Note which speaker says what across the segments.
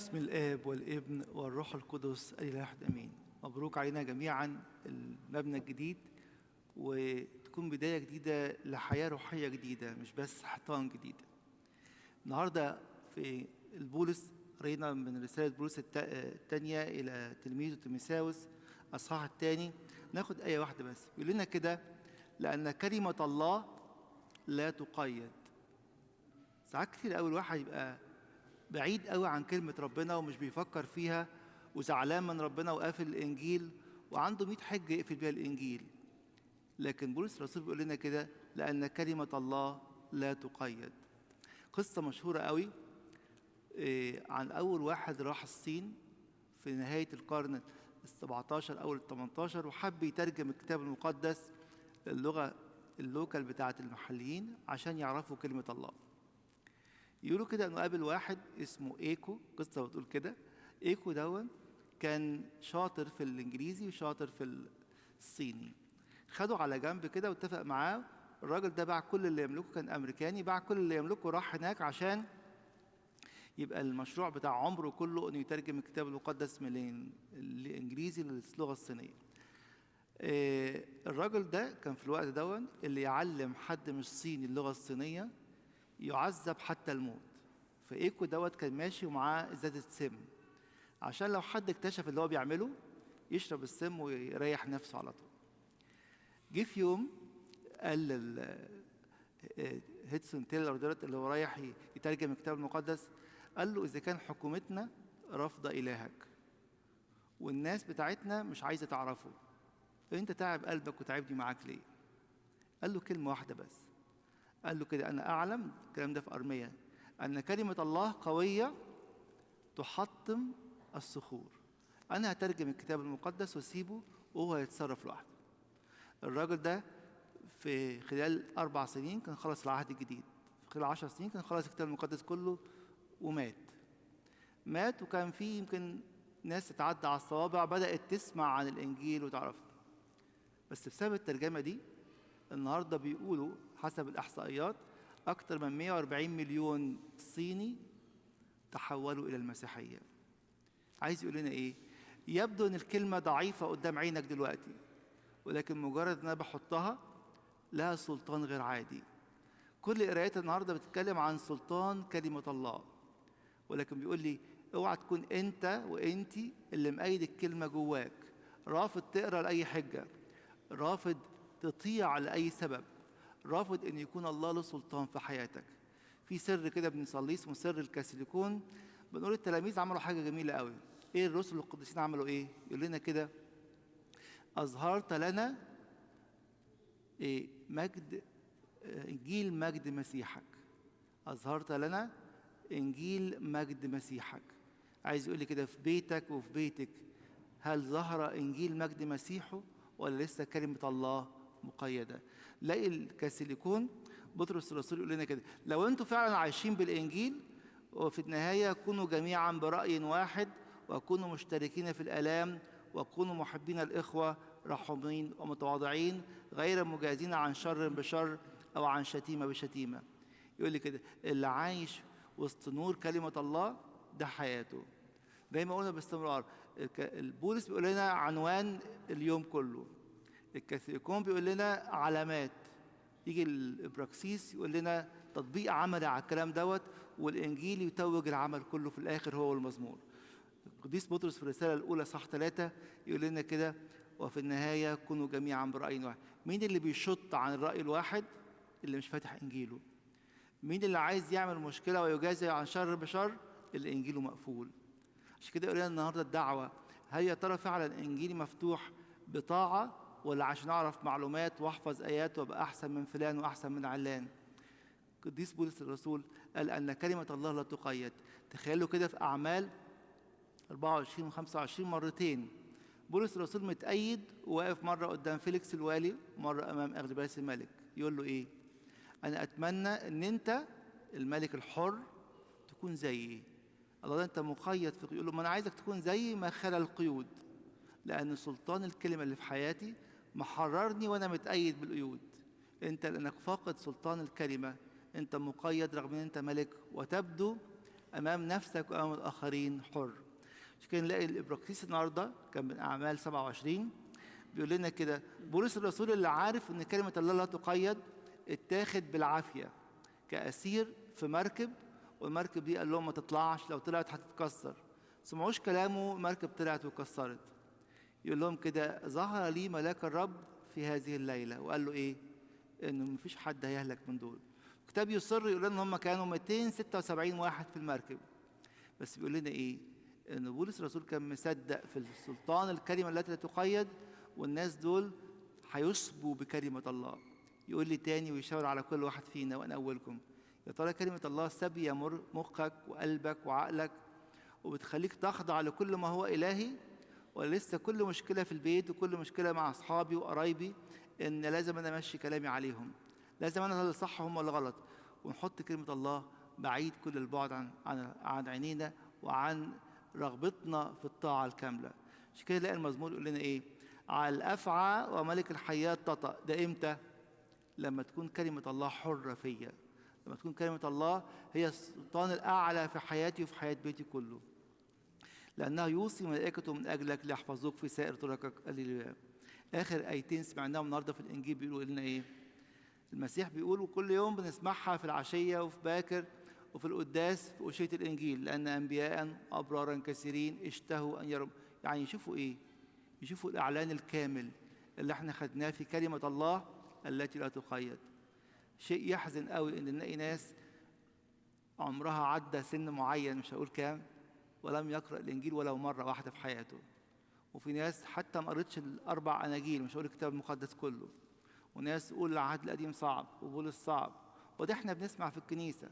Speaker 1: باسم الآب والابن والروح القدس الإله واحد آمين. مبروك علينا جميعا المبنى الجديد وتكون بداية جديدة لحياة روحية جديدة مش بس حيطان جديدة النهاردة في البولس قرينا من رسالة بولس التانية إلى تلميذه تيموثاوس الأصحاح الثاني ناخد آية واحدة بس. بيقول لنا كده لأن كلمة الله لا تقيد. ساعات كتير قوي الواحد يبقى بعيد قوي عن كلمة ربنا ومش بيفكر فيها وزعلان من ربنا وقافل الإنجيل وعنده 100 حجة يقفل بيها الإنجيل. لكن بولس الرسول بيقول لنا كده لأن كلمة الله لا تقيد. قصة مشهورة قوي إيه، عن أول واحد راح الصين في نهاية القرن السبعتاشر أو التمنتاشر وحب يترجم الكتاب المقدس اللغة اللوكال بتاعت المحليين عشان يعرفوا كلمة الله. يقولوا كده إنه قابل واحد اسمه إيكو قصة بتقول كده. إيكو دون كان شاطر في الإنجليزي وشاطر في الصيني. خده على جنب كده واتفق معاه. الراجل ده باع كل اللي يملكه كان أمريكاني باع كل اللي يملكه راح هناك عشان يبقى المشروع بتاع عمره كله إنه يترجم الكتاب المقدس من الإنجليزي للغه الصينية. آه، الراجل ده كان في الوقت دون اللي يعلم حد مش صيني اللغة الصينية يعذب حتى الموت. فإيكو دوت كان ماشي ومعاه ازازه سم عشان لو حد اكتشف اللي هو بيعمله يشرب السم ويريح نفسه على طول. جه في يوم قال لل آه، هيدسون تيلر دوت اللي هو رايح يترجم الكتاب المقدس قال له إذا كان حكومتنا رافضة إلهك والناس بتاعتنا مش عايزة تعرفه أنت تعب قلبك وتعبني معاك ليه؟ قال له كلمة واحدة بس. قال له كده أنا أعلم. الكلام ده في أرمية أن كلمة الله قوية تحطم الصخور. أنا هترجم الكتاب المقدس وأسيبه وهو هيتصرف لوحده. الراجل ده في خلال أربع سنين كان خلص العهد الجديد. في خلال عشر سنين كان خلص الكتاب المقدس كله ومات. مات وكان في يمكن ناس تتعدى على الصوابع بدأت تسمع عن الإنجيل وتعرفه. بس بسبب الترجمة دي النهارده بيقولوا حسب الإحصائيات أكثر من 140 مليون صيني تحولوا إلى المسيحية. عايز يقول لنا إيه؟ يبدو إن الكلمة ضعيفة قدام عينك دلوقتي ولكن مجرد إن أنا بحطها لها سلطان غير عادي. كل قرايات النهارده بتتكلم عن سلطان كلمة الله. ولكن بيقول لي اوعى تكون أنت وانتي اللي مقيد الكلمة جواك رافض تقرأ لأي حجة رافض تطيع لأي سبب رافض إن يكون الله له سلطان في حياتك. في سر كده بنصليه اسمه سر الكاسيليكون بنقول التلاميذ عملوا حاجة جميلة قوي. إيه الرسل القديسين عملوا إيه؟ يقول لنا كده أظهرت لنا إيه مجد إنجيل مجد مسيحك. أظهرت لنا إنجيل مجد مسيحك. عايز يقول لي كده في بيتك وفي بيتك هل ظهر إنجيل مجد مسيحه ولا لسه كلمة الله مقيدة. لاقي الكاسيليكون بطرس الرسول يقول لنا كده لو أنتوا فعلا عايشين بالإنجيل وفي النهاية كونوا جميعا برأي واحد وكونوا مشتركين في الآلام وكونوا محبين الإخوة رحومين ومتواضعين غير مجازين عن شر بشر أو عن شتيمة بشتيمة. يقول لي كده اللي عايش وسط نور كلمة الله ده حياته. زي ما قلنا باستمرار البولس بيقول لنا عنوان اليوم كله. الكاثوليكون بيقول لنا علامات. يجي الإبراكسيس يقول لنا تطبيق عملي على الكلام دوت والإنجيل يتوج العمل كله في الآخر هو المزمور القديس بطرس في الرسالة الأولى صح ثلاثة يقول لنا كده وفي النهاية كونوا جميعا برأي واحد. مين اللي بيشط عن الرأي الواحد؟ اللي مش فاتح إنجيله. مين اللي عايز يعمل مشكلة ويجازي عن شر بشر؟ اللي إنجيله مقفول. عشان كده قلنا النهاردة الدعوة هل يا ترى فعلا إنجيلي مفتوح بطاعة ولا عشان أعرف معلومات وأحفظ آيات وأبقى أحسن من فلان وأحسن من علان. قديس بولس الرسول قال أن كلمة الله لا تقيد. تخيلوا كده في أعمال 24 و 25 مرتين. بولس الرسول متأيد وواقف مرة قدام فيليكس الوالي ومرة أمام أغرباس الملك. يقول له إيه؟ أنا أتمنى إن أنت الملك الحر تكون زيي. الله ده أنت مقيد في يقول له ما أنا عايزك تكون زي ما خلى القيود. لأن سلطان الكلمة اللي في حياتي محررني وأنا متأيد بالقيود. أنت لأنك فاقد سلطان الكلمة. أنت مقيد رغم أن أنت ملك. وتبدو أمام نفسك وأمام الآخرين حر. عشان كده نلاقي الإبراكسيس النهارده كان من أعمال 27 بيقول لنا كده بولس الرسول اللي عارف إن كلمة الله لا تقيد اتاخد بالعافية. كأسير في مركب والمركب دي قال لهم ما تطلعش لو طلعت هتتكسر. سمعوش كلامه المركب طلعت وكسرت. يقول لهم كده ظهر لي ملاك الرب في هذه الليلة. وقال له إيه؟ انه مفيش حد هيهلك من دول. الكتاب يصر يقول لنا إن هم كانوا 276 واحد في المركب. بس بيقول لنا إيه؟ إن بولس الرسول كان مصدق في السلطان الكلمة التي لا تقيد والناس دول هيصبوا بكلمة الله. يقول لي تاني ويشاور على كل واحد فينا وأنا أولكم. يا ترى كلمة الله يمر مخك وقلبك وعقلك وبتخليك تخضع لكل ما هو إلهي؟ ولا لسه كل مشكلة في البيت وكل مشكلة مع أصحابي وقرايبي إن لازم أنا أمشي كلامي عليهم. لازم أنا اللي صح هم اللي غلط ونحط كلمة الله بعيد كل البعد عن عن عن عينينا وعن رغبتنا في الطاعة الكاملة. عشان كده نلاقي المزمور يقول لنا إيه؟ على الأفعى وملك الحياة تطأ. ده إمتى؟ لما تكون كلمة الله حرة فيا. لما تكون كلمة الله هي السلطان الأعلى في حياتي وفي حياة بيتي كله. لأنه يوصي ملائكته من أجلك ليحفظوك في سائر طرقك الليل آخر آيتين سمعناهم النهاردة في الإنجيل بيقولوا لنا إيه؟ المسيح بيقول وكل يوم بنسمعها في العشية وفي باكر وفي القداس في أشية الإنجيل لأن أنبياء أبرارا كثيرين اشتهوا أن يروا يعني يشوفوا إيه؟ يشوفوا الإعلان الكامل اللي إحنا خدناه في كلمة الله التي لا تقيد شيء يحزن قوي إن نلاقي ناس عمرها عدى سن معين مش هقول كام ولم يقرأ الإنجيل ولو مرة واحدة في حياته. وفي ناس حتى ما قريتش الأربع أناجيل مش هقول الكتاب المقدس كله. وناس تقول العهد القديم صعب وبولس صعب. وده إحنا بنسمع في الكنيسة.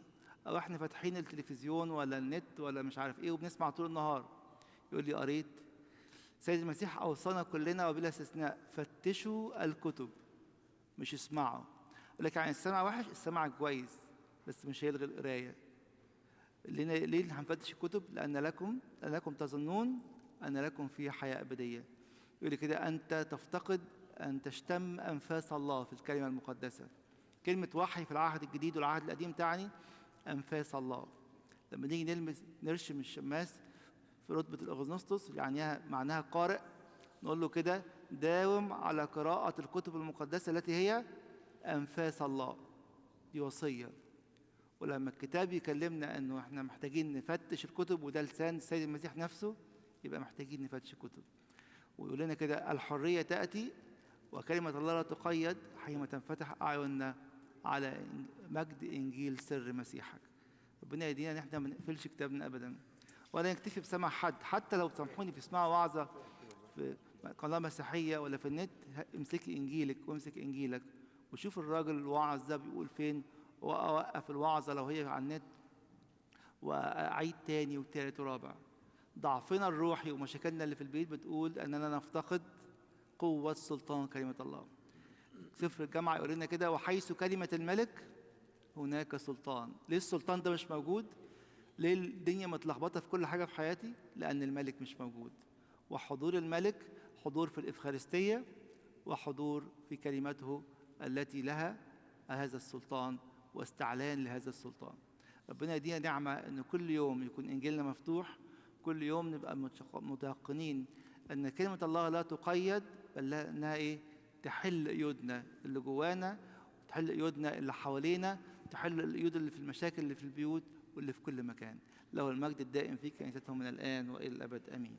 Speaker 1: أو إحنا فاتحين التلفزيون ولا النت ولا مش عارف إيه وبنسمع طول النهار. يقول لي قريت سيد المسيح أوصانا كلنا وبلا استثناء فتشوا الكتب. مش اسمعوا. لك يعني السمع وحش السمع كويس بس مش هيلغي القراية. ليه ليه هنفتش الكتب؟ لأن لكم لأنكم تظنون أن لكم فيها حياة أبدية. يقول كده أنت تفتقد أن تشتم أنفاس الله في الكلمة المقدسة. كلمة وحي في العهد الجديد والعهد القديم تعني أنفاس الله. لما نيجي نلمس نرشم الشماس في رتبة الأغنسطس يعني معناها قارئ نقول له كده داوم على قراءة الكتب المقدسة التي هي أنفاس الله. دي وصية ولما الكتاب يكلمنا إنه إحنا محتاجين نفتش الكتب وده لسان السيد المسيح نفسه يبقى محتاجين نفتش الكتب. ويقول لنا كده الحرية تأتي وكلمة الله لا تقيد حينما تنفتح أعيننا على مجد إنجيل سر مسيحك. ربنا يدينا إن إحنا ما نقفلش كتابنا ابدا. ولا نكتفي بسمع حد حتى لو سامحوني بيسمعوا وعظة في قناة مسيحية ولا في النت امسكي إنجيلك وامسك إنجيلك وشوف الراجل الواعظ ده بيقول فين وأوقف الوعظة لو هي على النت وأعيد تاني وتالت ورابع. ضعفنا الروحي ومشاكلنا اللي في البيت بتقول إننا نفتقد قوة سلطان كلمة الله. سفر الجامعة يقول لنا كده وحيث كلمة الملك هناك سلطان. ليه السلطان ده مش موجود؟ ليه الدنيا متلخبطة في كل حاجة في حياتي؟ لأن الملك مش موجود. وحضور الملك حضور في الإفخارستية وحضور في كلمته التي لها هذا السلطان واستعلان لهذا السلطان. ربنا يدينا نعمة أن كل يوم يكون إنجيلنا مفتوح كل يوم نبقى متيقنين أن كلمة الله لا تقيد بل أنها إيه؟ تحل قيودنا اللي جوانا تحل قيودنا اللي حوالينا تحل القيود اللي في المشاكل اللي في البيوت واللي في كل مكان. له المجد الدائم في كنيستهم من الآن وإلى الأبد. آمين.